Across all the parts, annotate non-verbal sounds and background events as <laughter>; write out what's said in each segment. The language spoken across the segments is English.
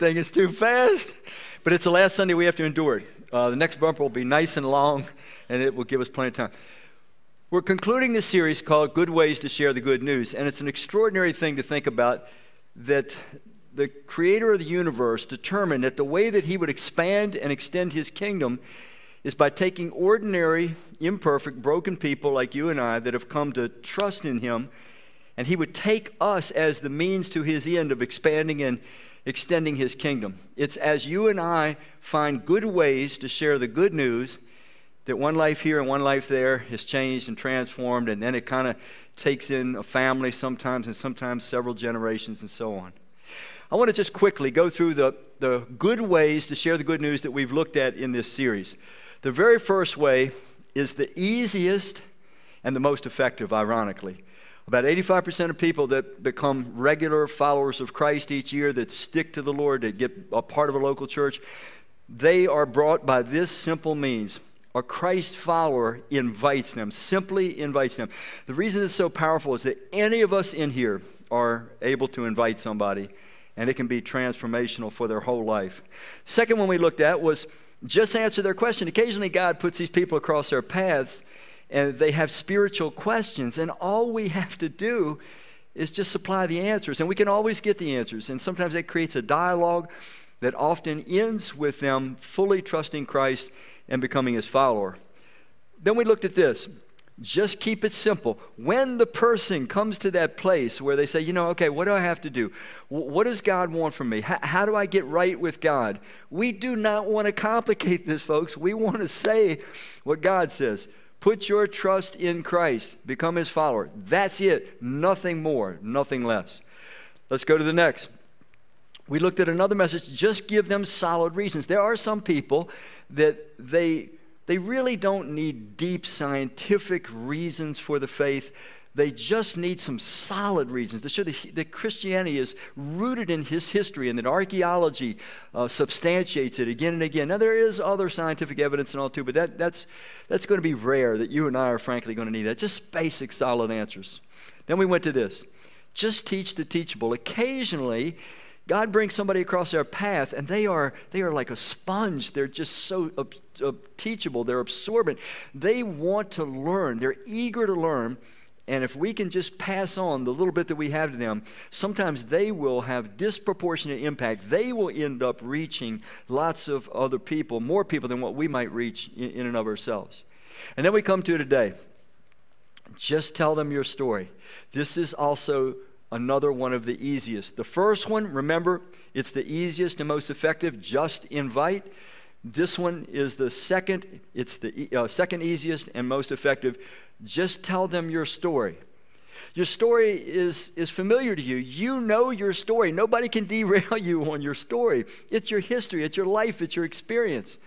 thing is too fast. But it's the last Sunday we have to endure it. Uh, the next bumper will be nice and long, and it will give us plenty of time. We're concluding this series called Good Ways to Share the Good News, and it's an extraordinary thing to think about that the creator of the universe determined that the way that he would expand and extend his kingdom is by taking ordinary, imperfect, broken people like you and I that have come to trust in him, and he would take us as the means to his end of expanding and extending his kingdom. It's as you and I find good ways to share the good news that one life here and one life there is changed and transformed, and then it kind of takes in a family sometimes and sometimes several generations and so on. I want to just quickly go through the, the good ways to share the good news that we've looked at in this series. The very first way is the easiest and the most effective, ironically. About 85% of people that become regular followers of Christ each year, that stick to the Lord, that get a part of a local church, they are brought by this simple means. A Christ follower invites them, simply invites them. The reason it's so powerful is that any of us in here are able to invite somebody, and it can be transformational for their whole life. Second one we looked at was just answer their question. Occasionally, God puts these people across our paths and they have spiritual questions, and all we have to do is just supply the answers, and we can always get the answers. And sometimes that creates a dialogue that often ends with them fully trusting Christ and becoming his follower. Then we looked at this just keep it simple. When the person comes to that place where they say, you know, okay, what do I have to do? What does God want from me? How, how do I get right with God? We do not want to complicate this, folks. We want to say what God says. Put your trust in Christ, become his follower. That's it. Nothing more, nothing less. Let's go to the next. We looked at another message. Just give them solid reasons. There are some people that they they really don't need deep scientific reasons for the faith. They just need some solid reasons to show that, Christianity is rooted in his history and that archaeology uh, substantiates it again and again. Now, there is other scientific evidence and all too, but that, that's, that's going to be rare that you and I are frankly going to need that. Just basic, solid answers. Then we went to this just teach the teachable. Occasionally, God brings somebody across our path and they are, they are like a sponge. They're just so uh, uh, teachable, they're absorbent. They want to learn, they're eager to learn. And if we can just pass on the little bit that we have to them, sometimes they will have disproportionate impact. They will end up reaching lots of other people, more people than what we might reach in, and of ourselves. And then we come to today. Just tell them your story. This is also another one of the easiest. The first one, remember, it's the easiest and most effective. Just invite. This one is the second, it's the uh, second easiest and most effective. Just tell them your story. Your story is, is familiar to you. You know your story. Nobody can <laughs> derail you on your story. It's your history, it's your life, it's your experience.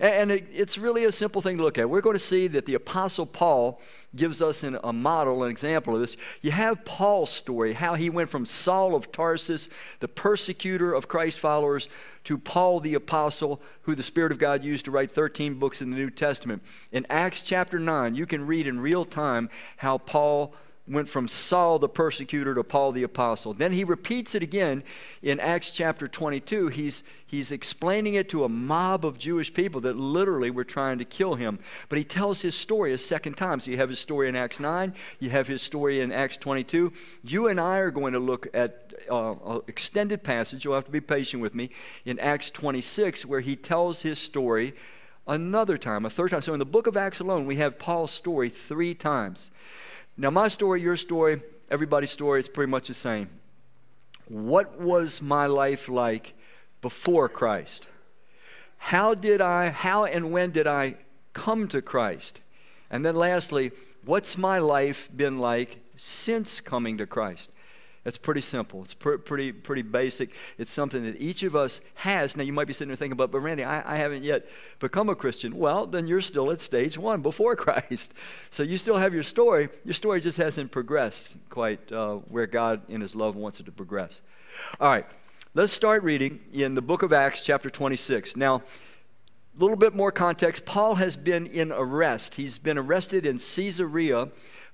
And it's really a simple thing to look at. We're going to see that the Apostle Paul gives us a model, an example of this. You have Paul's story, how he went from Saul of Tarsus, the persecutor of Christ followers, to Paul the Apostle, who the Spirit of God used to write 13 books in the New Testament. In Acts chapter 9, you can read in real time how Paul went from Saul the persecutor to Paul the apostle. Then he repeats it again in Acts chapter 22. He's, he's explaining it to a mob of Jewish people that literally were trying to kill him. But he tells his story a second time. So you have his story in Acts 9, you have his story in Acts 22. You and I are going to look at uh, an extended passage, you'll have to be patient with me, in Acts 26, where he tells his story another time, a third time. So in the book of Acts alone, we have Paul's story three times. Now, my story, your story, everybody's story is pretty much the same. What was my life like before Christ? How did I, how and when did I come to Christ? And then lastly, what's my life been like since coming to Christ? It's pretty simple. It's pr- pretty, pretty basic. It's something that each of us has. Now, you might be sitting there thinking, but, but Randy, I, I haven't yet become a Christian. Well, then you're still at stage one before <laughs> Christ. So you still have your story. Your story just hasn't progressed quite uh, where God in His love wants it to progress. All right, let's start reading in the book of Acts, chapter 26. Now, a little bit more context. Paul has been in arrest. He's been arrested in Caesarea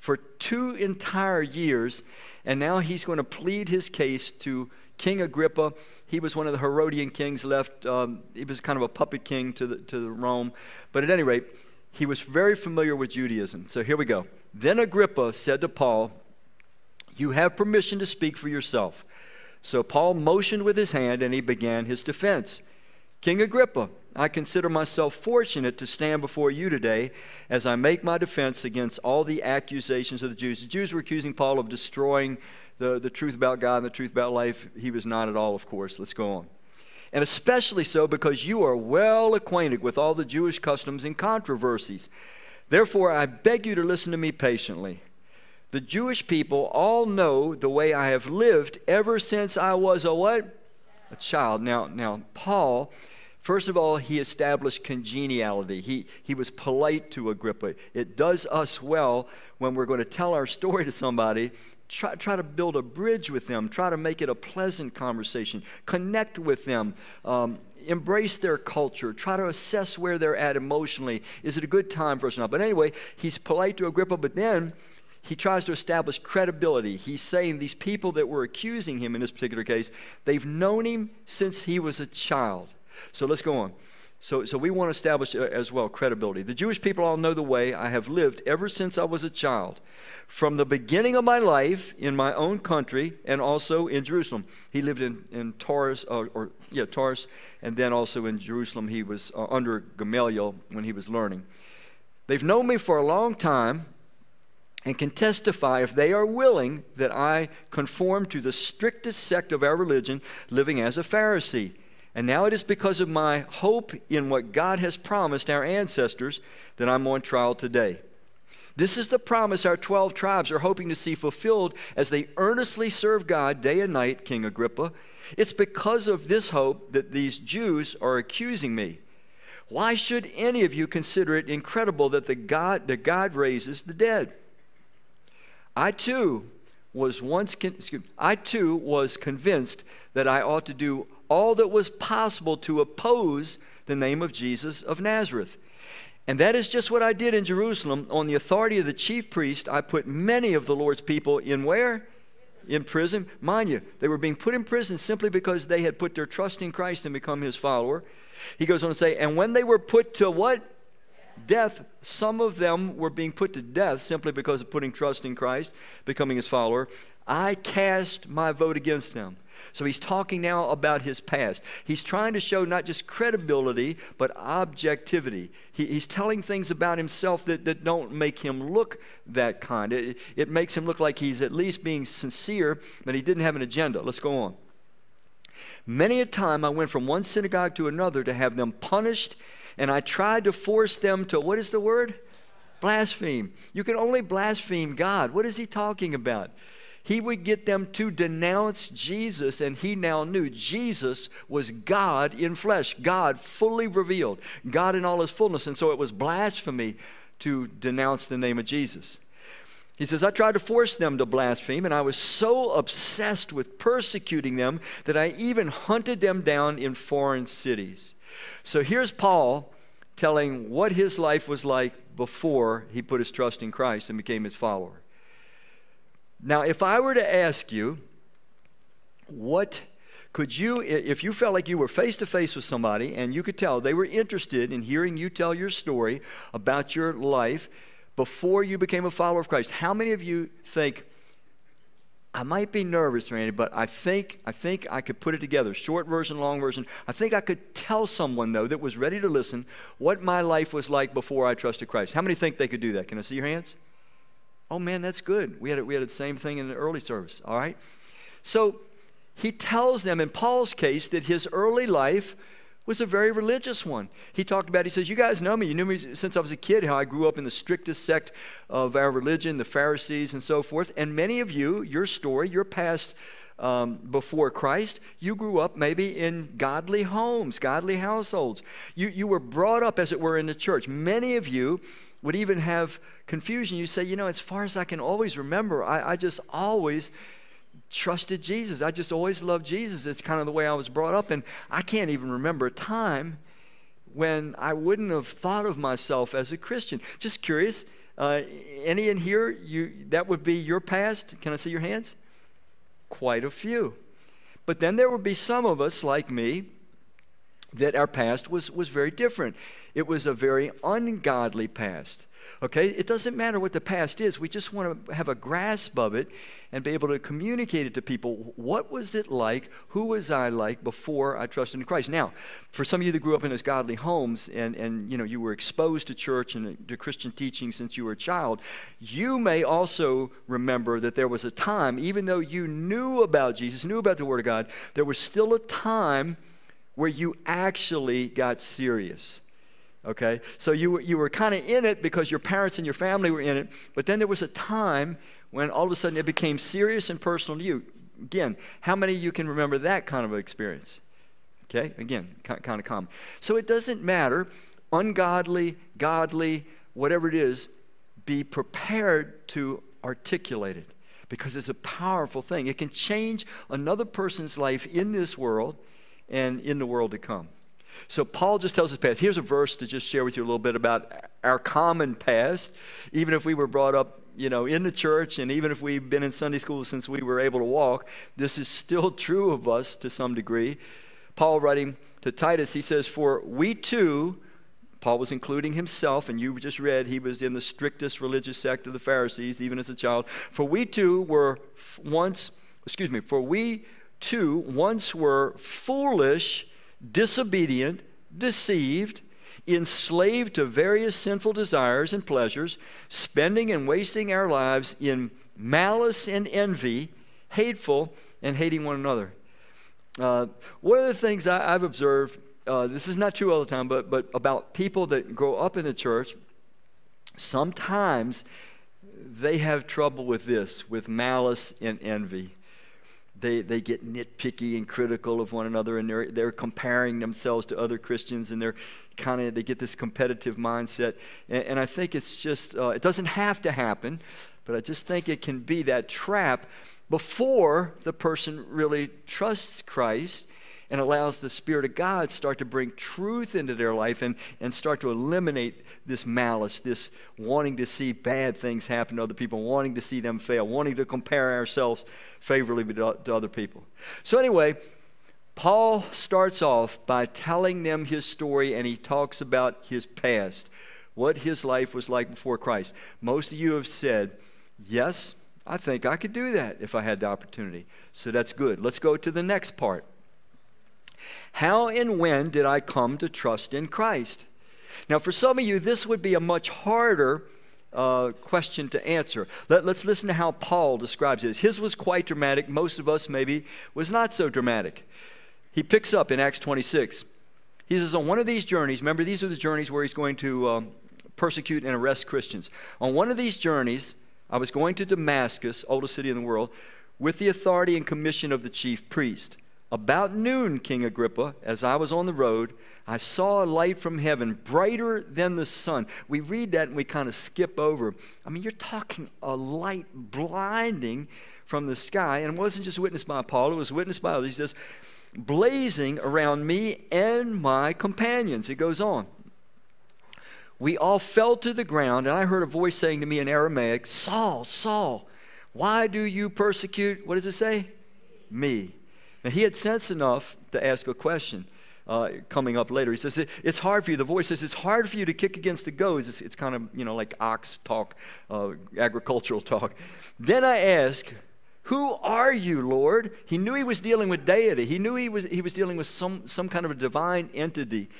for two entire years and now he's going to plead his case to King Agrippa, he was one of the Herodian kings left. Um, he was kind of a puppet king to, the, to the Rome. But at any rate, he was very familiar with Judaism. So here we go. Then Agrippa said to Paul, You have permission to speak for yourself. So Paul motioned with his hand and he began his defense. King Agrippa, I consider myself fortunate to stand before you today as I make my defense against all the accusations of the Jews. The Jews were accusing Paul of destroying the, the truth about God and the truth about life. He was not at all, of course. Let's go on. And especially so because you are well acquainted with all the Jewish customs and controversies. Therefore, I beg you to listen to me patiently. The Jewish people all know the way I have lived ever since I was a what? A child. Now, now Paul, first of all, he established congeniality. He, he was polite to Agrippa. It does us well when we're going to tell our story to somebody. Try, try to build a bridge with them. Try to make it a pleasant conversation. Connect with them. Um, embrace their culture, try to assess where they're at emotionally. Is it a good time for us or not? But anyway, he's polite to Agrippa, but then he tries to establish credibility. He's saying these people that were accusing him in this particular case, they've known him since he was a child. So let's go on. So, so we want to establish uh, as well credibility. The Jewish people all know the way I have lived ever since I was a child. From the beginning of my life in my own country and also in Jerusalem. He lived in, in Taurus, or, or yeah, Taurus, and then also in Jerusalem. He was uh, under Gamaliel when he was learning. They've known me for a long time and can testify if they are willing that I conform to the strictest sect of our religion, living as a Pharisee. And now it is because of my hope in what God has promised our ancestors that I'm on trial today. This is the promise our 12 tribes are hoping to see fulfilled as they earnestly serve God day and night, King Agrippa. It's because of this hope that these Jews are accusing me. Why should any of you consider it incredible that the God that God raises the dead? I too was once con- I too was convinced that I ought to do all that was possible to oppose the name of Jesus of Nazareth. And that is just what I did in Jerusalem. On the authority of the chief priest, I put many of the Lord's people in where? In prison. Mind you, they were being put in prison simply because they had put their trust in Christ and become his follower. He goes on to say, and when they were put to what? death, some of them were being put to death simply because of putting trust in Christ, becoming his follower. I cast my vote against them. So he's talking now about his past. He's trying to show not just credibility, but objectivity. He, he's telling things about himself that, that don't make him look that kind. It, it makes him look like he's at least being sincere, but he didn't have an agenda. Let's go on. Many a time I went from one synagogue to another to have them punished and I tried to force them to, what is the word? Blaspheme. You can only blaspheme God. What is he talking about? He would get them to denounce Jesus, and he now knew Jesus was God in flesh, God fully revealed, God in all his fullness. And so it was blasphemy to denounce the name of Jesus. He says, I tried to force them to blaspheme, and I was so obsessed with persecuting them that I even hunted them down in foreign cities. So here's Paul telling what his life was like before he put his trust in Christ and became his follower. Now, if I were to ask you, what could you, if you felt like you were face to face with somebody and you could tell they were interested in hearing you tell your story about your life before you became a follower of Christ, how many of you think, I might be nervous, Randy, but I think, I think I could put it together. Short version, long version. I think I could tell someone, though, that was ready to listen what my life was like before I trusted Christ. How many think they could do that? Can I see your hands? Oh, man, that's good. We had, we had the same thing in the early service, all right? So he tells them, in Paul's case, that his early life was a very religious one. He talked about, he says, You guys know me. You knew me since I was a kid, how I grew up in the strictest sect of our religion, the Pharisees and so forth. And many of you, your story, your past um, before Christ, you grew up maybe in godly homes, godly households. You, you were brought up, as it were, in the church. Many of you would even have confusion. You say, You know, as far as I can always remember, I, I just always trusted Jesus. I just always loved Jesus. It's kind of the way I was brought up. And I can't even remember a time when I wouldn't have thought of myself as a Christian. Just curious, uh, any in here, you, that would be your past? Can I see your hands? Quite a few. But then there would be some of us, like me, that our past was, was very different. It was a very ungodly past. Okay? It doesn't matter what the past is. We just want to have a grasp of it and be able to communicate it to people. What was it like? Who was I like before I trusted in Christ? Now, for some of you that grew up in those godly homes and, and you know you were exposed to church and to Christian teaching since you were a child, you may also remember that there was a time, even though you knew about Jesus, knew about the Word of God, there was still a time where you actually got serious okay? So you were, you were kind of in it because your parents and your family were in it, but then there was a time when all of a sudden it became serious and personal to you. Again, how many of you can remember that kind of experience? Okay, again, kind of common. So it doesn't matter, ungodly, godly, whatever it is, be prepared to articulate it because it's a powerful thing. It can change another person's life in this world and in the world to come. So Paul just tells his past. Here's a verse to just share with you a little bit about our common past. Even if we were brought up, you know, in the church, and even if we've been in Sunday school since we were able to walk, this is still <laughs> true of us to some degree. Paul writing to Titus, he says, "For we too." Paul was including himself, and you just read he was in the strictest religious sect of the Pharisees, even as a child. For we too were once, excuse me, for we too once were foolish disobedient, deceived, enslaved to various sinful desires and pleasures, spending and wasting our lives in malice and envy, hateful, and hating one another. Uh, one of the things I, have observed, uh, this is not true all the time, but, but about people that grow up in the church, sometimes they have trouble with this, with malice and envy they, they get nitpicky and critical of one another and they're, they're comparing themselves to other Christians and they're kind of, they get this competitive mindset. And, and I think it's just, uh, it doesn't have to happen, but I just think it can be that trap before the person really trusts Christ and allows the Spirit of God start to bring truth into their life and, and start to eliminate this malice, this wanting to see bad things happen to other people, wanting to see them fail, wanting to compare ourselves favorably to, to other people. So, anyway, Paul starts off by telling them his story and he talks about his past, what his life was like before Christ. Most of you have said, Yes, I think I could do that if I had the opportunity. So that's good. Let's go to the next part. How and when did I come to trust in Christ? Now, for some of you, this would be a much harder uh, question to answer. Let, us listen to how Paul describes this. His was quite dramatic. Most of us, maybe, was not so dramatic. He picks up in Acts 26. He says, On one of these journeys, remember, these are the journeys where he's going to um, persecute and arrest Christians. On one of these journeys, I was going to Damascus, oldest city in the world, with the authority and commission of the chief priest. About noon, King Agrippa, as I was on the road, I saw a light from heaven, brighter than the sun. We read that and we kind of skip over. I mean, you're talking a light blinding from the sky, and it wasn't just witnessed by Paul, it was witnessed by others. He says, blazing around me and my companions. It goes on. We all fell to the ground, and I heard a voice saying to me in Aramaic, Saul, Saul, why do you persecute, what does it say? Me. Now, he had sense enough to ask a question. Uh, coming up later. He says, It's hard for you. The voice says, It's hard for you to kick against the goads. It's, it's kind of, you know, like ox talk, uh, agricultural talk. Then I ask, Who are you, Lord? He knew he was dealing with deity, he knew he was, he was dealing with some, some kind of a divine entity.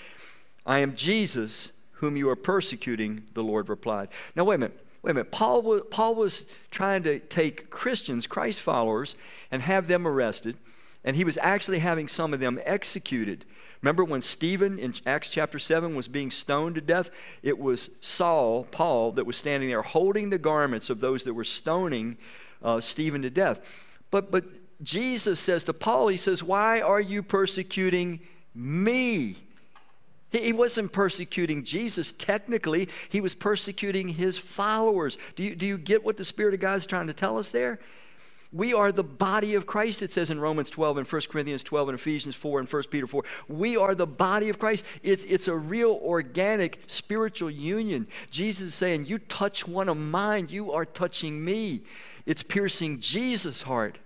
I am Jesus, whom you are persecuting, the Lord replied. Now, wait a minute. Wait a minute. Paul was, Paul was trying to take Christians, Christ followers, and have them arrested and he was actually having some of them executed. Remember when Stephen in Acts chapter 7 was being stoned to death? It was Saul, Paul, that was standing there holding the garments of those that were stoning uh, Stephen to death. But, but Jesus says to Paul, He says, Why are you persecuting me? He wasn't persecuting Jesus technically, he was persecuting his followers. Do you, do you get what the Spirit of God is trying to tell us there? We are the body of Christ, it says in Romans 12 and 1 Corinthians 12 and Ephesians 4 and 1 Peter 4. We are the body of Christ. It's, it's a real organic spiritual union. Jesus is saying, You touch one of mine, you are touching me. It's piercing Jesus' heart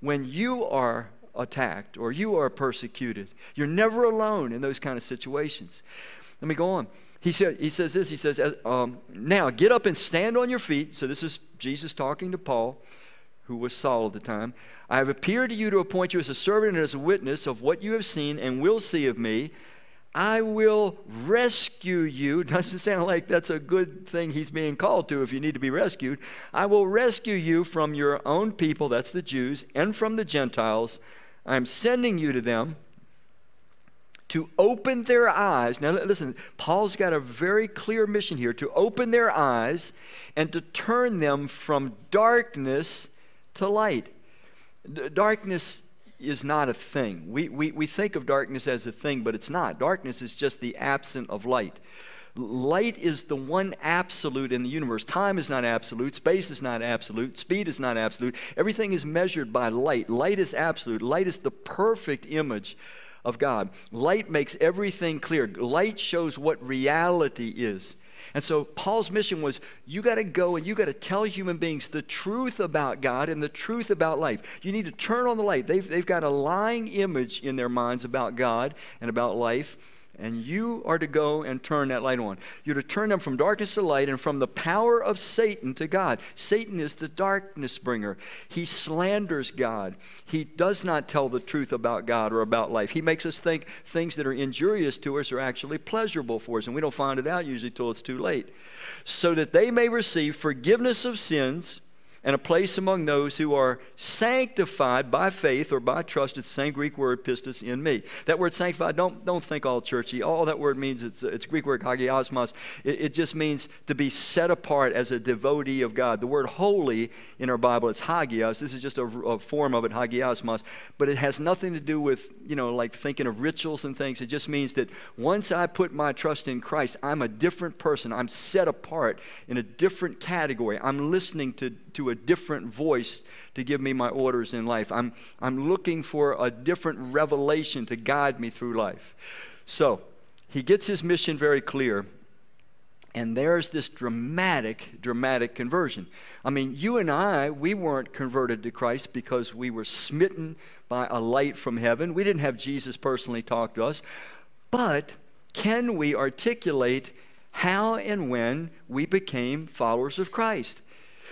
when you are attacked or you are persecuted. You're never alone in those kind of situations. Let me go on. He, said, he says this He says, um, Now get up and stand on your feet. So this is Jesus talking to Paul, who was Saul at the time. I have appeared to you to appoint you as a servant and as a witness of what you have seen and will see of me. I will rescue you. <laughs> Doesn't sound like that's a good thing he's being called to if you need to be rescued. I will rescue you from your own people, that's the Jews, and from the Gentiles. I'm sending you to them to open their eyes. Now, listen, Paul's got a very clear mission here to open their eyes and to turn them from darkness to light. D- darkness is not a thing. We, we, we think of darkness as a thing, but it's not. Darkness is just the absence of light. Light is the one absolute in the universe. Time is not absolute. Space is not absolute. Speed is not absolute. Everything is measured by light. Light is absolute. Light is the perfect image of God. Light makes everything clear. Light shows what reality is. And so Paul's mission was you got to go and you got to tell human beings the truth about God and the truth about life. You need to turn on the light. They've, they've got a lying image in their minds about God and about life and you are to go and turn that light on. You're to turn them from darkness to light and from the power of Satan to God. Satan is the darkness bringer. He slanders God. He does not tell the truth about God or about life. He makes us think things that are injurious to us are actually pleasurable for us, and we don't find it out usually till it's too late. So that they may receive forgiveness of sins and a place among those who are sanctified by faith or by trust. It's the same Greek word, pistis, in me. That word sanctified, don't, don't think all churchy. All that word means, it's, it's Greek word hagiosmos. It, it just means to be set apart as a devotee of God. The word holy in our Bible, it's hagios. This is just a, a form of it, hagiosmos. But it has nothing to do with, you know, like thinking of rituals and things. It just means that once I put my trust in Christ, I'm a different person. I'm set apart in a different category. I'm listening to to a different voice to give me my orders in life. I'm, I'm looking for a different revelation to guide me through life. So he gets his mission very clear. And there's this dramatic, dramatic conversion. I mean, you and I, we weren't converted to Christ because we were smitten by a light from heaven. We didn't have Jesus personally talk to us. But can we articulate how and when we became followers of Christ?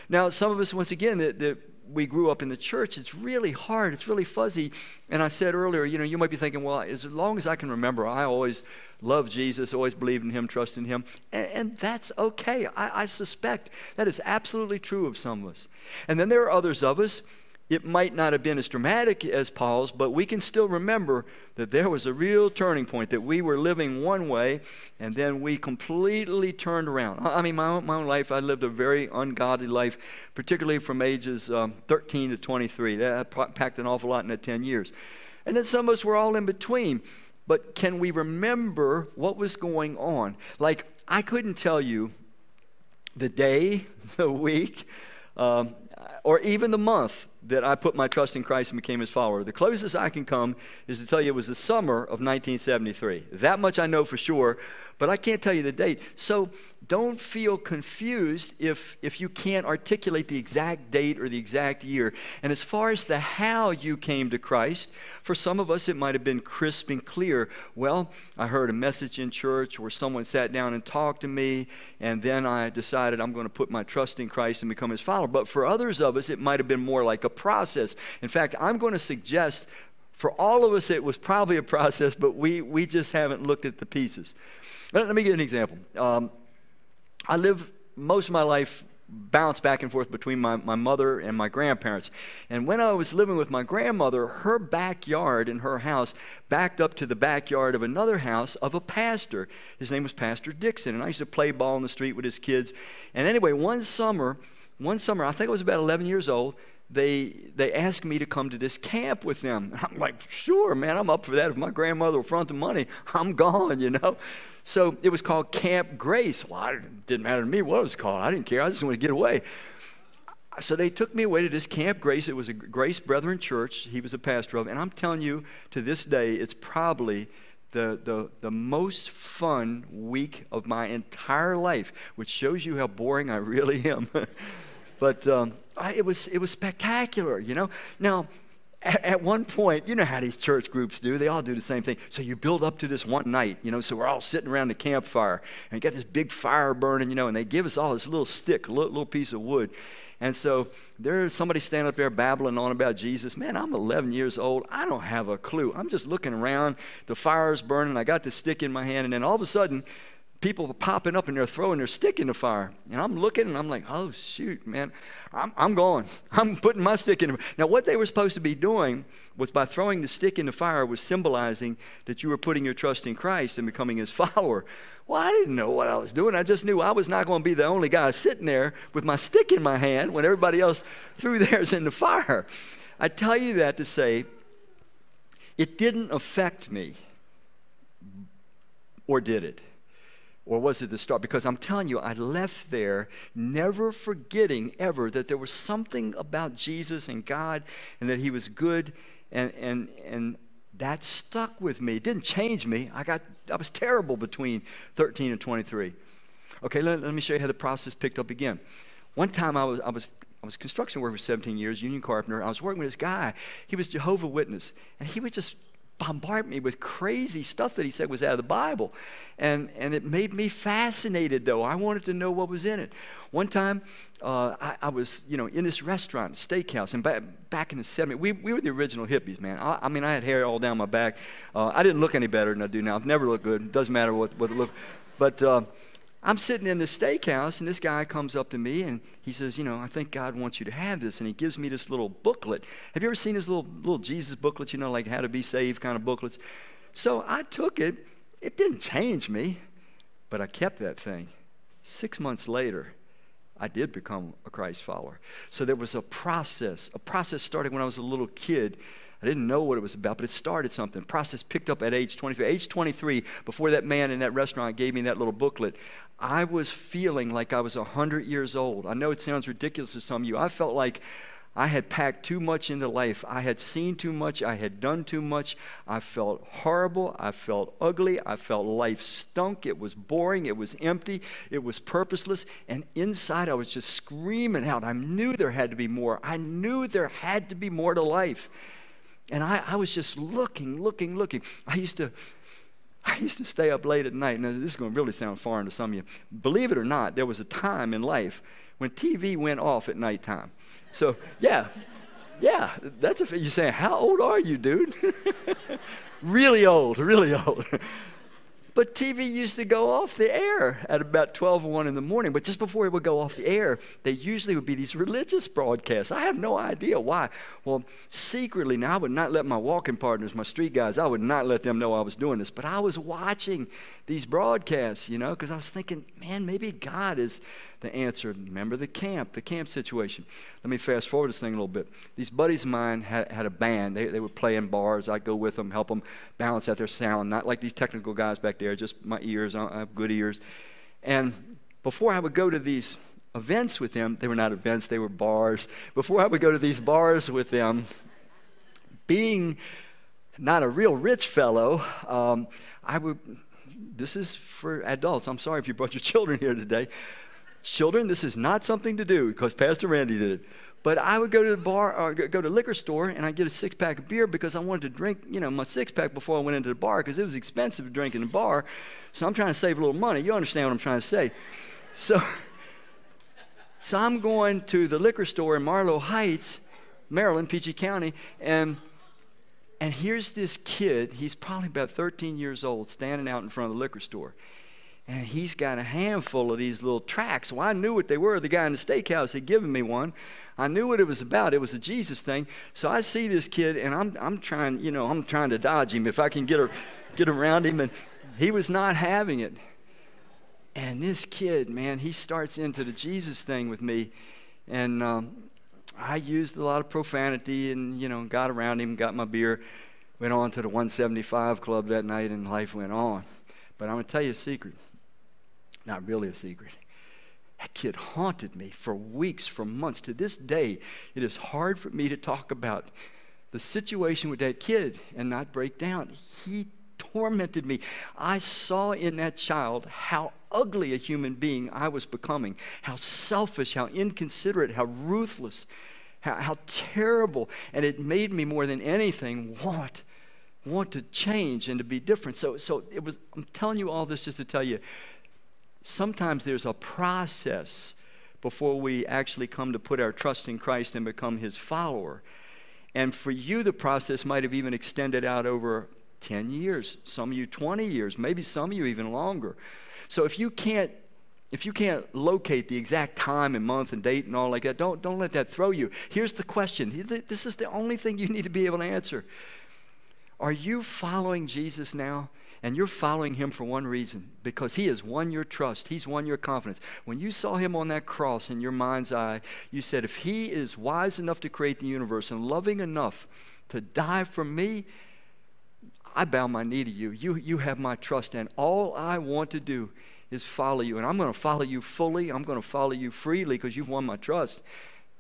Now, some of us, once again, that, that we grew up in the church, it's really hard, it's really fuzzy. And I said earlier, you know, you might be thinking, well, as long as I can remember, I always loved Jesus, always believed in Him, trusted in Him. And, and that's okay. I, I suspect that is absolutely true of some of us. And then there are others of us it might not have been as dramatic as Paul's, but we can still remember that there was a real turning point, that we were living one way and then we completely turned around. I mean, my own, my own life, I lived a very ungodly life, particularly from ages um, 13 to 23. That packed an awful lot in that 10 years. And then some of us were all in between. But can we remember what was going on? Like, I couldn't tell you the day, <laughs> the week, um, or even the month that I put my trust in Christ and became his follower. The closest I can come is to tell you it was the summer of 1973. That much I know for sure, but I can't tell you the date. So don't feel confused if, if you can't articulate the exact date or the exact year. And as far as the how you came to Christ, for some of us it might have been crisp and clear. Well, I heard a message in church where someone sat down and talked to me, and then I decided I'm going to put my trust in Christ and become his follower. But for others of us, it might have been more like a process. In fact, I'm going to suggest for all of us, it was probably a process, but we, we just haven't looked at the pieces. Let, let me give an example. Um, I lived most of my life bounced back and forth between my, my mother and my grandparents. And when I was living with my grandmother, her backyard in her house backed up to the backyard of another house of a pastor. His name was Pastor Dixon. And I used to play ball in the street with his kids. And anyway, one summer, one summer, I think I was about 11 years old, they, they asked me to come to this camp with them. <laughs> I'm like, sure, man, I'm up for that. If my grandmother will front the money, <laughs> I'm gone, you know. So it was called Camp Grace. Well, it didn't matter to me what it was called. I didn't care. I just wanted to get away. So they took me away to this Camp Grace. It was a Grace Brethren church. He was a pastor of. And I'm telling you, to this day, it's probably the, the, the most fun week of my entire life, which shows you how boring I really am. <laughs> but um, I, it, was, it was spectacular, you know. Now, at, at, one point, you know how these church groups do, they all do the same thing. So you build up to this one night, you know, so we're all sitting around the campfire and got this big fire burning, you know, and they give us all this little stick, little, little piece of wood. And so there's somebody standing up there babbling on about Jesus. Man, I'm 11 years old. I don't have a clue. I'm just looking around. The fire's burning. I got the stick in my hand. And then all of a sudden, people are popping up and they're throwing their stick in the fire. And I'm looking and I'm like, oh, shoot, man, I'm, I'm going. <laughs> I'm putting my stick in. Now, what they were supposed to be doing was by throwing the stick in the fire was symbolizing that you were putting your trust in Christ and becoming his <laughs> follower. Well, I didn't know what I was doing. I just knew I was not going to be the only guy sitting there with my stick in my hand when everybody else <laughs> threw theirs in the fire. I tell you that to say it didn't affect me. Or did it? Or was it the start? Because I'm telling you, I left there never forgetting ever that there was something about Jesus and God and that He was good, and, and, and that stuck with me. It didn't change me. I, got, I was terrible between 13 and 23. Okay, let, let me show you how the process picked up again. One time I was, I was I was construction worker for 17 years, union carpenter. I was working with this guy. He was Jehovah Witness, and he would just bombard me with crazy stuff that he said was out of the Bible. And, and it made me fascinated, though. I wanted to know what was in it. One time, uh, I, I, was, you know, in this restaurant, steakhouse, and back, back in the 70s, we, we were the original hippies, man. I, I mean, I had hair all down my back. Uh, I didn't look any better than I do now. I've never looked good. It doesn't matter what, what it looked. But uh, I'm sitting in the steakhouse, and this guy comes up to me and he says, You know, I think God wants you to have this. And he gives me this little booklet. Have you ever seen his little, little Jesus booklets, you know, like how to be saved kind of booklets? So I took it. It didn't change me, but I kept that thing. Six months later, I did become a Christ follower. So there was a process. A process started when I was a little kid I didn't know what it was about, but it started something. Process picked up at age 23. Age 23, before that man in that restaurant gave me that little booklet, I was feeling like I was 100 years old. I know it sounds ridiculous to some of you. I felt like I had packed too much into life. I had seen too much. I had done too much. I felt horrible. I felt ugly. I felt life stunk. It was boring. It was empty. It was purposeless. And inside, I was just screaming out. I knew there had to be more. I knew there had to be more to life. And I, I was just looking, looking, looking. I used to. <laughs> I used to stay up late at night. Now, this is going to really sound foreign to some of you. Believe it or not, there was a time in life when TV went off at nighttime. So, yeah, yeah, that's a. You're saying, how old are you, dude? <laughs> really old, really old. <laughs> But TV used to go off the air at about 12 or 1 in the morning. But just before it would go off the air, there usually would be these religious broadcasts. I have no idea why. Well, secretly, now I would not let my walking partners, my street guys, I would not let them know I was doing this. But I was watching these broadcasts, you know, because I was thinking, man, maybe God is the answer. Remember the camp, the camp situation. Let me fast forward this thing a little bit. These buddies of mine had, had a band. They, they would play in bars. I'd go with them, help them balance out their sound. Not like these technical guys back just my ears. I have good ears. And before I would go to these events with them, they were not events, they were bars. Before I would go to these bars with them, being not a real rich fellow, um, I would, this is for adults. I'm sorry if you brought your <laughs> children here today. Children, this is not something to do because Pastor Randy did it. But I would go to the bar uh, or go to the liquor store and I'd get a six pack of beer because I wanted to drink, you know, my six pack before I went into the bar because it was expensive to drink in the bar. So I'm trying to save a little money. You understand what I'm trying to say. So, <laughs> so I'm going to the liquor store in Marlow Heights, Maryland, PG County, and and here's this kid, he's probably about 13 years old, standing out in front of the liquor store and he's got a handful of these little tracts. Well, I knew what they were. The guy in the steakhouse had given me one. I knew what it was about. It was a Jesus thing. So I see this kid, and I'm, I'm trying, you know, I'm trying to dodge him if I can get, a, get around him. And he was not having it. And this kid, man, he starts into the Jesus thing with me. And um, I used a lot of profanity and, you know, got around him, got my beer, went on to the 175 club that night, and life went on. But I'm going to tell you a secret. Not really a secret. That kid haunted me for weeks, for months. To this day, it is hard for me to talk about the situation with that kid and not break down. He tormented me. I saw in that child how ugly a human being I was becoming, how selfish, how inconsiderate, how ruthless, How, how terrible. And it made me more than anything want want to change and to be different. So, so it was, I'm telling you all this just to tell you sometimes there's a process before we actually come to put our trust in Christ and become his follower. And for you, the process might have even extended out over 10 years, some of you 20 years, maybe some of you even longer. So if you can't if you can't locate the exact time and month and date and all like that, don't, don't let that throw you. Here's the question. This is the only thing you need to be able to answer. Are you following Jesus now? And you're following him for one reason because he has won your trust. He's won your confidence. When you saw him on that cross in your mind's eye, you said, If he is wise enough to create the universe and loving enough to die for me, I bow my knee to you. You, you have my trust, and all I want to do is follow you. And I'm going to follow you fully. I'm going to follow you freely because you've won my trust.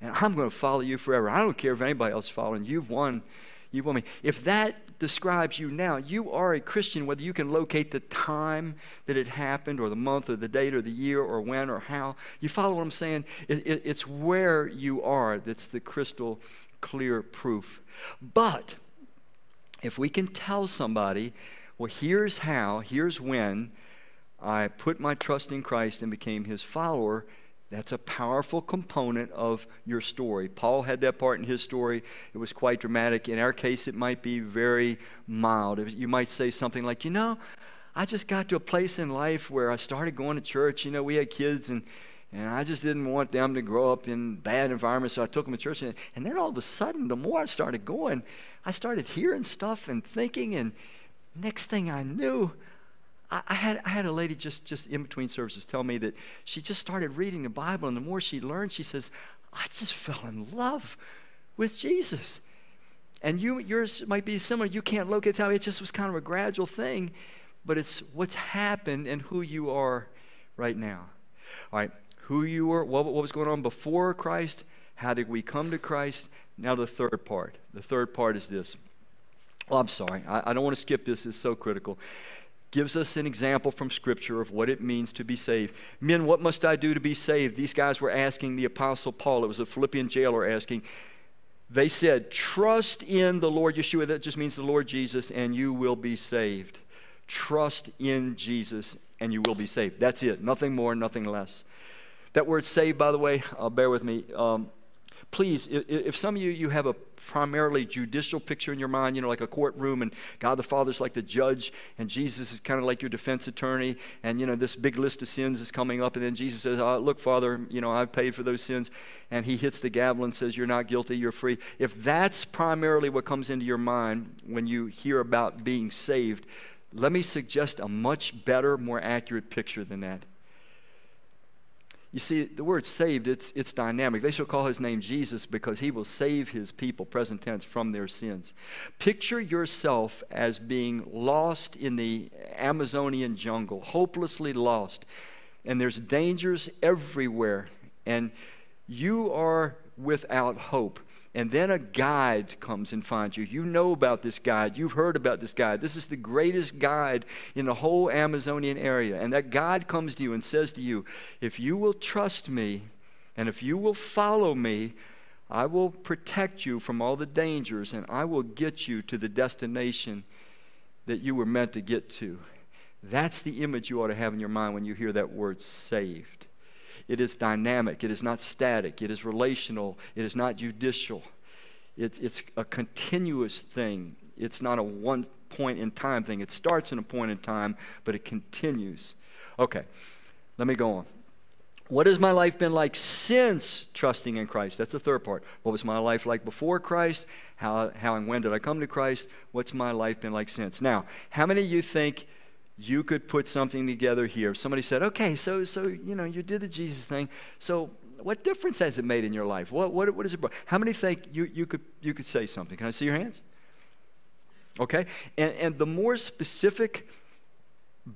And I'm going to follow you forever. I don't care if anybody else is following. You've won. You've won me. If that describes you now, you are a Christian, whether you can locate the time that it happened, or the month, or the date, or the year, or when, or how. You follow what I'm saying? It, it, it's where you are that's the crystal clear proof. But if we can tell somebody, well, here's how, here's when I put my trust in Christ and became his follower, that's a powerful component of your story. Paul had that part in his story. It was quite dramatic. In our case, it might be very mild. You might say something like, you know, I just got to a place in life where I started going to church. You know, we had kids and and I just didn't want them to grow up in bad environments, so I took them to church. And, and then all of a sudden, the more I started going, I started hearing stuff and thinking, and next thing I knew, I, had, I had a lady just, just in between services tell me that she just started reading the Bible, and the more she learned, she says, I just fell in love with Jesus. And you, yours might be similar. You can't locate how it just was kind of a gradual thing, but it's what's happened and who you are right now. All right, who you were, what, what was going on before Christ, how did we come to Christ? Now, the third part. The third part is this. Well, I'm sorry. I, I don't want to skip this. It's so critical. Gives us an example from Scripture of what it means to be saved. Men, what must I do to be saved? These guys were asking the Apostle Paul. It was a Philippian jailer asking. They said, Trust in the Lord Yeshua. That just means the Lord Jesus, and you will be saved. Trust in Jesus, and you will be saved. That's it. Nothing more, nothing less. That word saved, by the way, uh, bear with me. Um, please, if, if, some of you, you have a primarily judicial picture in your mind, you know, like a courtroom and God the Father's like the judge and Jesus is kind of like your defense attorney and, you know, this big list of sins is coming up and then Jesus says, oh, look, Father, you know, I've paid for those sins. And he hits the gavel and says, you're not guilty, you're free. If that's primarily what comes into your mind when you hear about being saved, let me suggest a much better, more accurate picture than that. You see, the word saved, it's, it's dynamic. They shall call his name Jesus because he will save his people, present tense, from their sins. Picture yourself as being lost in the Amazonian jungle, hopelessly lost. And there's dangers everywhere. And you are without hope and then a guide comes and finds you. You know about this guide. You've heard about this guide. This is the greatest guide in the whole Amazonian area. And that guide comes to you and says to you, If you will trust me and if you will follow me, I will protect you from all the dangers and I will get you to the destination that you were meant to get to. That's the image you ought to have in your mind when you hear that word saved. It is dynamic. It is not static. It is relational. It is not judicial. It, it's a continuous thing. It's not a one point in time thing. It starts in a point in time, but it continues. Okay, let me go on. What has my life been like since trusting in Christ? That's the third part. What was my life like before Christ? How, how and when did I come to Christ? What's my life been like since? Now, how many of you think you could put something together here. Somebody said, okay, so, so you know, you did the Jesus thing. So what difference has it made in your life? What, what, what is it? How many think you, you, could, you could say something? Can I see your hands? Okay? And, and the more specific,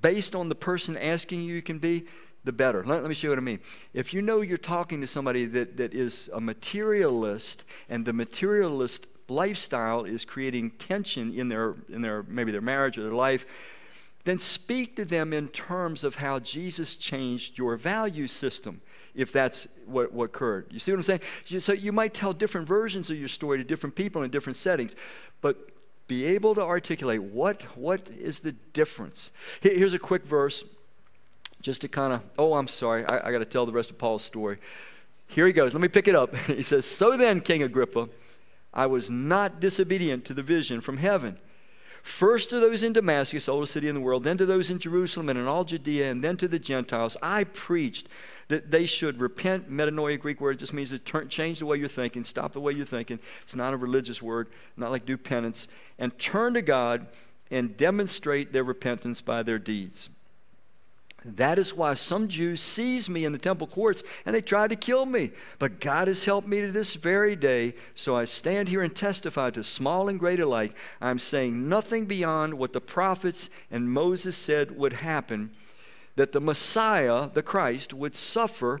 based on the person asking you, you can be, the better. Let, let, me show you what I mean. If you know you're talking to somebody that, that is a materialist and the materialist lifestyle is creating tension in their, in their maybe their marriage or their life, then speak to them in terms of how Jesus changed your value system, if that's what, what occurred. You see what I'm saying? So you might tell different versions of your story to different people in different settings, but be able to articulate what, what is the difference. Here's a quick verse just to kind of, oh, I'm sorry, I, I got to tell the rest of Paul's story. Here he goes. Let me pick it up. <laughs> he says, So then, King Agrippa, I was not disobedient to the vision from heaven. First to those in Damascus, oldest city in the world, then to those in Jerusalem and in all Judea, and then to the Gentiles, I preached that they should repent. Metanoia, Greek word, just means to turn, change the way you're thinking, stop the way you're thinking. It's not a religious word, not like do penance, and turn to God and demonstrate their repentance by their deeds. That is why some Jews seized me in the temple courts and they tried to kill me. But God has helped me to this very day. So I stand here and testify to small and great alike. I'm saying nothing beyond what the prophets and Moses said would happen that the Messiah, the Christ, would suffer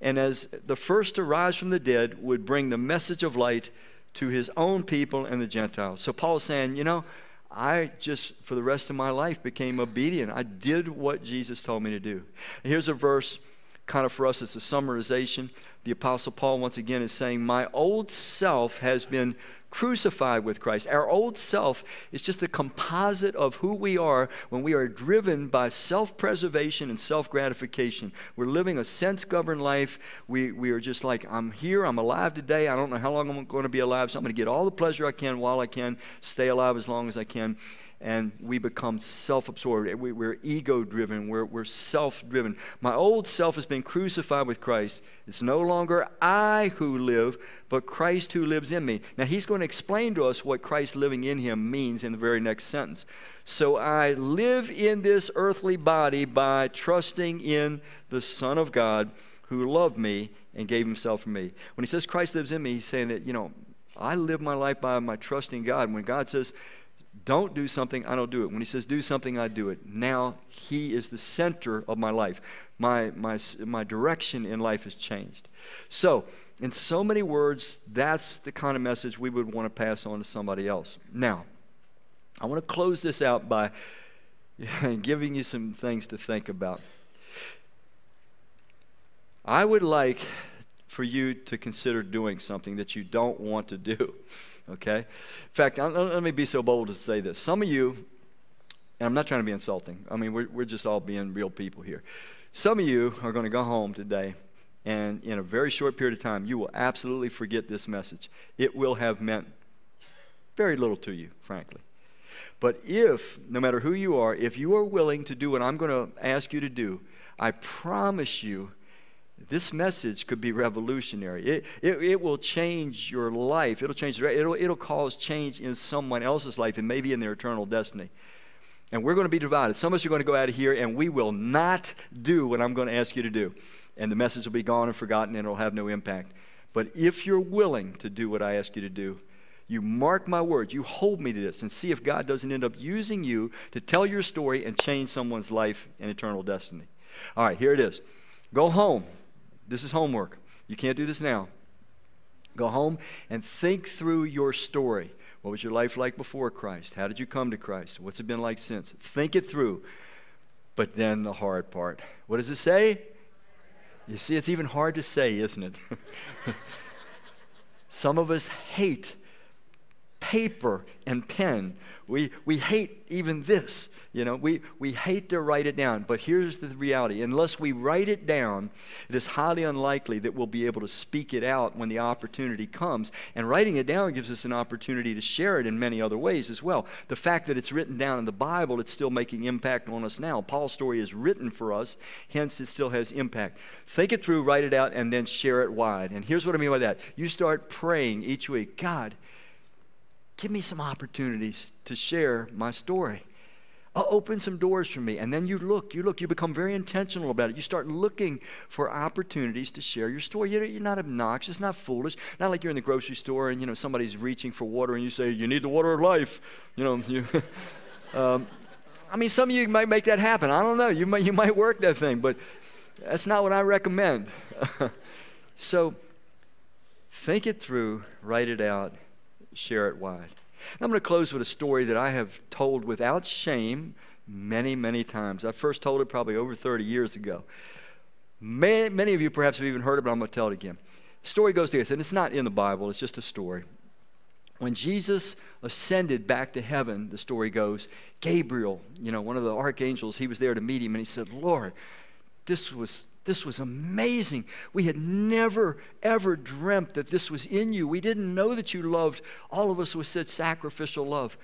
and as the first to rise from the dead would bring the message of light to his own people and the Gentiles. So Paul is saying, you know, I just, for the rest of my life, became obedient. I did what Jesus told me to do. Here's a verse, kind of for us, it's a summarization. The Apostle Paul, once again, is saying, My old self has been crucified with Christ. Our old self is just a composite of who we are when we are driven by self preservation and self gratification. We're living a sense governed life. We, we are just like, I'm here, I'm alive today. I don't know how long I'm going to be alive, so I'm going to get all the pleasure I can while I can, stay alive as long as I can and we become self absorbed. We, are ego driven, we're, we're self driven. My old self has been crucified with Christ. It's no longer I who live, but Christ who lives in me. Now, he's going to explain to us what Christ living in him means in the very next sentence. So I live in this earthly body by trusting in the Son of God who loved me and gave himself for me. When he says Christ lives in me, he's saying that, you know, I live my life by my trust in God. When God says, don't do something, I don't do it. When he says do something, I do it. Now he is the center of my life. My, my, my direction in life has changed. So, in so many words, that's the kind of message we would want to pass on to somebody else. Now, I want to close this out by <laughs> giving you some things to think about. I would like for you to consider doing something that you don't want to do okay? In fact, let me be so bold to say this. Some of you, and I'm not trying to be insulting, I mean, we're, we're just all being real people here. Some of you are going to go home today, and in a very short period of time, you will absolutely forget this message. It will have meant very little to you, frankly. But if, no matter who you are, if you are willing to do what I'm going to ask you to do, I promise you this message could be revolutionary. It, it, it, will change your life. It'll change. It'll, it'll cause change in someone else's life and maybe in their eternal destiny. And we're going to be divided. Some of us are going to go out of here and we will not do what I'm going to ask you to do. And the message will be gone and forgotten and it'll have no impact. But if you're willing to do what I ask you to do, you mark my words, you hold me to this, and see if God doesn't end up using you to tell your story and change someone's life and eternal destiny. All right, here it is. Go home this is homework. You can't do this now. Go home and think through your story. What was your life like before Christ? How did you come to Christ? What's it been like since? Think it through. But then the hard part. What does it say? You see, it's even hard to say, isn't it? <laughs> Some of us hate paper and pen. We, we hate even this. You know, we, we hate to write it down, but here's the reality. Unless we write it down, it is highly unlikely that we'll be able to speak it out when the opportunity comes. And writing it down gives us an opportunity to share it in many other ways as well. The fact that it's written down in the Bible, it's still making impact on us now. Paul's story is written for us, hence it still has impact. Think it through, write it out, and then share it wide. And here's what I mean by that. You start praying each week, God, give me some opportunities to share my story. I'll open some doors for me. And then you look, you look, you become very intentional about it. You start looking for opportunities to share your story. You're, not obnoxious, not foolish, not like you're in the grocery store and, you know, somebody's reaching for water and you say, you need the water of life. You know, you, <laughs> um, I mean, some of you might make that happen. I don't know. You might, you might work that thing, but that's not what I recommend. <laughs> so think it through, write it out, share it wide. I'm going to close with a story that I have told without shame. many, many times. I first told it probably over 30 years ago. Many, many of you perhaps have even heard it, but I'm going to tell it again. The story goes this, and it's not in the Bible, it's just a story. When Jesus ascended back to heaven, the story goes, Gabriel, you know, one of the archangels, he was there to meet him, and he said, Lord, this was this was amazing. We had never, ever dreamt that this was in you. We didn't know that you loved all of us with such sacrificial love.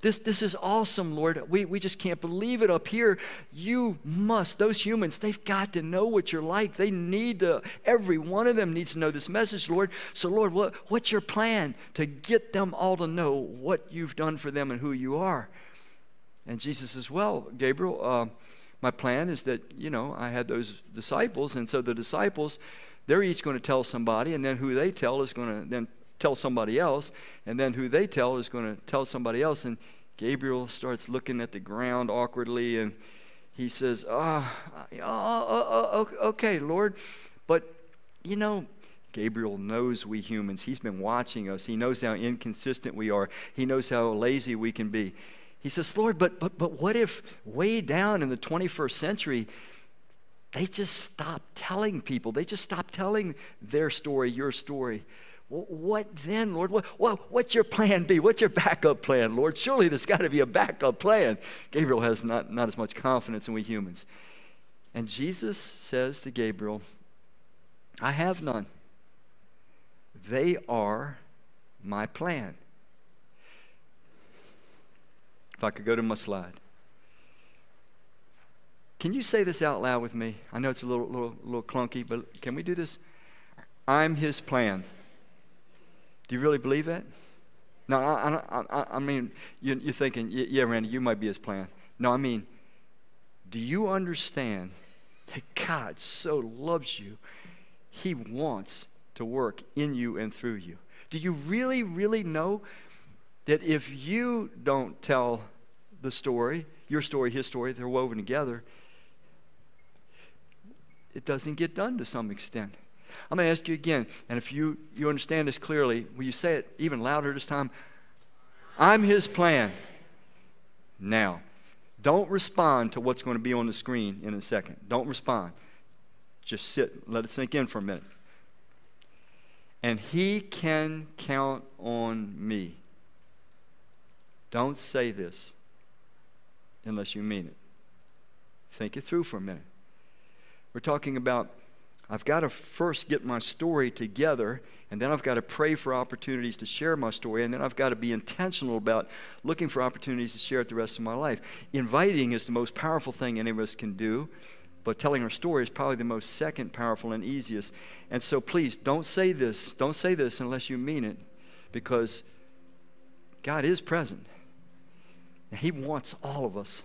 This, this is awesome, Lord. We, we just can't believe it up here. You must, those humans, they've got to know what you're like. They need to, every one of them needs to know this message, Lord. So, Lord, what, what's your plan to get them all to know what you've done for them and who you are? And Jesus says, Well, Gabriel, uh, my plan is that, you know, I had those disciples, and so the disciples, they're each going to tell somebody, and then who they tell is going to then tell somebody else, and then who they tell is going to tell somebody else. And Gabriel starts looking at the ground awkwardly, and he says, ah, oh, oh, oh, oh okay, Lord, but you know, Gabriel knows we humans. He's been watching us. He knows how inconsistent we are. He knows how lazy we can be. He says, Lord, but, but, but what if way down in the 21st century, they just stop telling people? They just stop telling their story, your story. What then, Lord? What, what, what's your plan B? What's your backup plan, Lord? Surely there's got to be a backup plan. Gabriel has not, not as much confidence in we humans. And Jesus says to Gabriel, I have none. They are my plan. If I could go to my slide. Can you say this out loud with me? I know it's a little, little, little clunky, but can we do this? I'm his plan. Do you really believe that? No, I, I, I mean, you, are thinking, yeah, Randy, you might be his plan. No, I mean, do you understand that God so loves you, He wants to work in you and through you? Do you really, really know that if you don't tell the story, your story, his story, they're woven together, it doesn't get done to some extent. I'm going to ask you again, and if you, you understand this clearly, will you say it even louder this time? I'm his plan. Now, don't respond to what's going to be on the screen in a second. Don't respond. Just sit, let it sink in for a minute. And he can count on me. Don't say this unless you mean it. Think it through for a minute. We're talking about I've got to first get my story together, and then I've got to pray for opportunities to share my story, and then I've got to be intentional about looking for opportunities to share it the rest of my life. Inviting is the most powerful thing any of us can do, but telling our story is probably the most second powerful and easiest. And so please don't say this, don't say this unless you mean it, because God is present. He wants all of us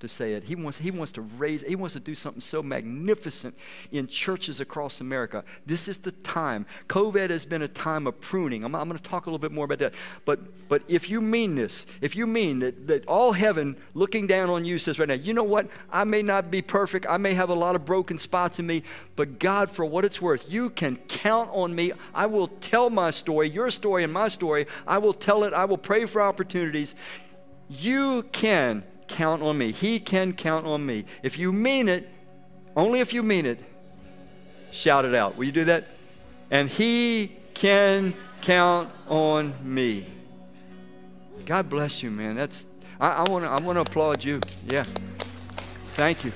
to say it. He wants, he wants to raise, he wants to do something so magnificent in churches across America. This is the time. COVID has been a time of pruning. I'm, I'm going to talk a little bit more about that. But, but if you mean this, if you mean that, that all heaven looking down on you says right now, you know what? I may not be perfect. I may have a lot of broken spots in me, but God, for what it's worth, you can count on me. I will tell my story, your story and my story. I will tell it. I will pray for opportunities. You can count on me. He can count on me. If you mean it, only if you mean it, shout it out. Will you do that? And He can count on me. God bless you, man. That's I, want to I want to applaud you. Yeah. Thank you.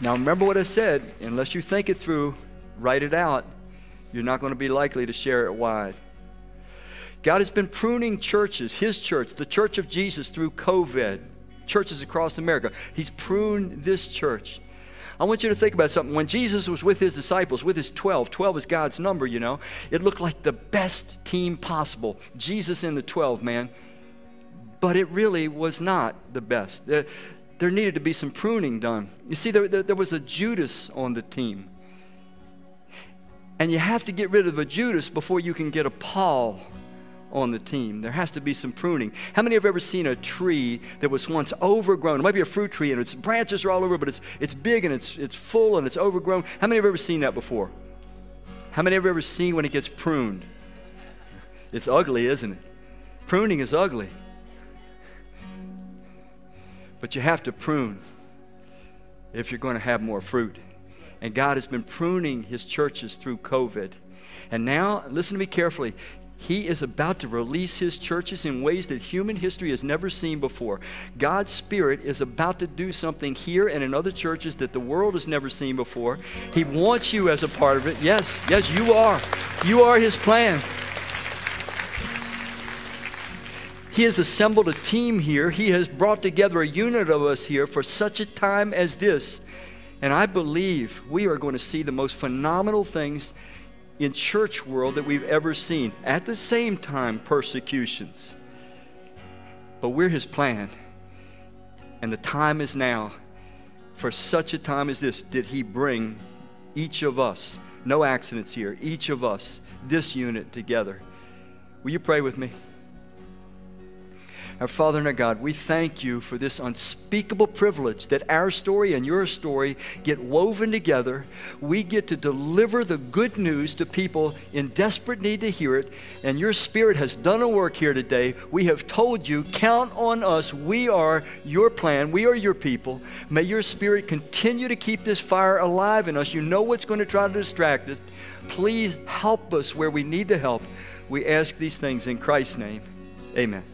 Now remember what I said. Unless you think it through, write it out. You're not going to be likely to share it wide. God has been pruning churches, His church, the church of Jesus, through COVID, churches across America. He's pruned this church. I want you to think about something. When Jesus was with his disciples, with his 12, 12 is God's number, you know, it looked like the best team possible. Jesus and the 12, man. But it really was not the best. There, there needed to be some pruning done. You see, there, there, there was a Judas on the team. And you have to get rid of a Judas before you can get a Paul on the team. There has to be some pruning. How many have ever seen a tree that was once overgrown? It might be a fruit tree and its branches are all over, but it's, it's big and it's, it's full and it's overgrown. How many have ever seen that before? How many have ever seen when it gets pruned? It's ugly, isn't it? Pruning is ugly. But you have to prune if you're going to have more fruit. And God has been pruning his churches through COVID. And now, listen to me carefully. He is about to release his churches in ways that human history has never seen before. God's Spirit is about to do something here and in other churches that the world has never seen before. He wants you as a part of it. Yes, yes, you are. You are his plan. He has assembled a team here. He has brought together a unit of us here for such a time as this. And I believe we are going to see the most phenomenal things in church world that we've ever seen. At the same time, persecutions. But we're his plan. And the time is now. For such a time as this, did he bring each of us, no accidents here, each of us, this unit together. Will you pray with me? Our Father and our God, we thank you for this unspeakable privilege that our story and your story get woven together. We get to deliver the good news to people in desperate need to hear it. And your Spirit has done a work here today. We have told you, count on us. We are your plan, we are your people. May your Spirit continue to keep this fire alive in us. You know what's going to try to distract us. Please help us where we need the help. We ask these things in Christ's name. Amen.